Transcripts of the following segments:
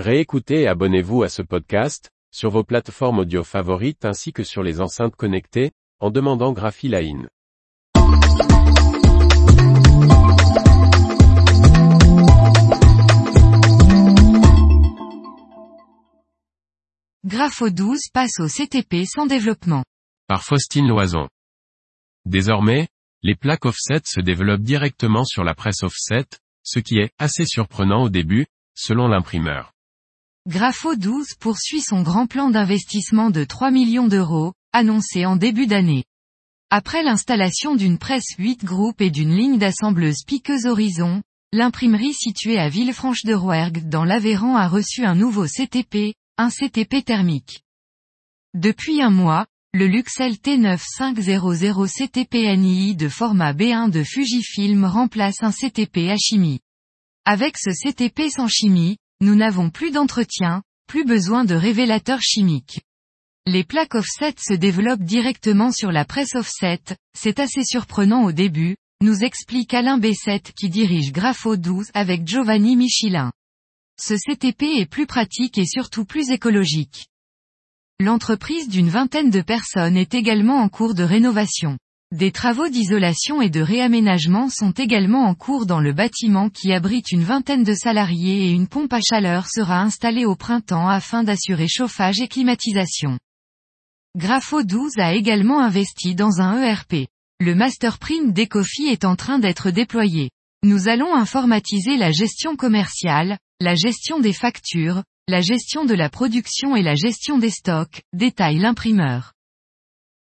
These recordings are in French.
Réécoutez et abonnez-vous à ce podcast, sur vos plateformes audio favorites ainsi que sur les enceintes connectées, en demandant Graphiline. Grapho 12 passe au CTP sans développement. Par Faustine Loison. Désormais, les plaques offset se développent directement sur la presse offset, ce qui est assez surprenant au début, selon l'imprimeur. Grapho 12 poursuit son grand plan d'investissement de 3 millions d'euros, annoncé en début d'année. Après l'installation d'une presse 8 groupes et d'une ligne d'assembleuse piqueuse Horizon, l'imprimerie située à Villefranche-de-Rouergue dans l'Aveyran a reçu un nouveau CTP, un CTP thermique. Depuis un mois, le Luxel T9500 CTP NII de format B1 de Fujifilm remplace un CTP à chimie. Avec ce CTP sans chimie, nous n'avons plus d'entretien, plus besoin de révélateurs chimiques. Les plaques offset se développent directement sur la presse offset, c'est assez surprenant au début, nous explique Alain Bessette qui dirige Grapho 12 avec Giovanni Michelin. Ce CTP est plus pratique et surtout plus écologique. L'entreprise d'une vingtaine de personnes est également en cours de rénovation. Des travaux d'isolation et de réaménagement sont également en cours dans le bâtiment qui abrite une vingtaine de salariés et une pompe à chaleur sera installée au printemps afin d'assurer chauffage et climatisation. Grapho 12 a également investi dans un ERP. Le Masterprint d'Ecofi est en train d'être déployé. Nous allons informatiser la gestion commerciale, la gestion des factures, la gestion de la production et la gestion des stocks, détaille l'imprimeur.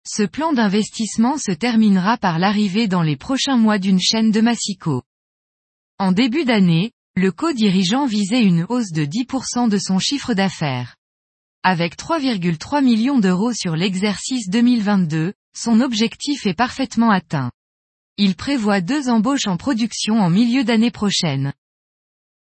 Ce plan d'investissement se terminera par l'arrivée dans les prochains mois d'une chaîne de Massico. En début d'année, le co-dirigeant visait une hausse de 10% de son chiffre d'affaires. Avec 3,3 millions d'euros sur l'exercice 2022, son objectif est parfaitement atteint. Il prévoit deux embauches en production en milieu d'année prochaine.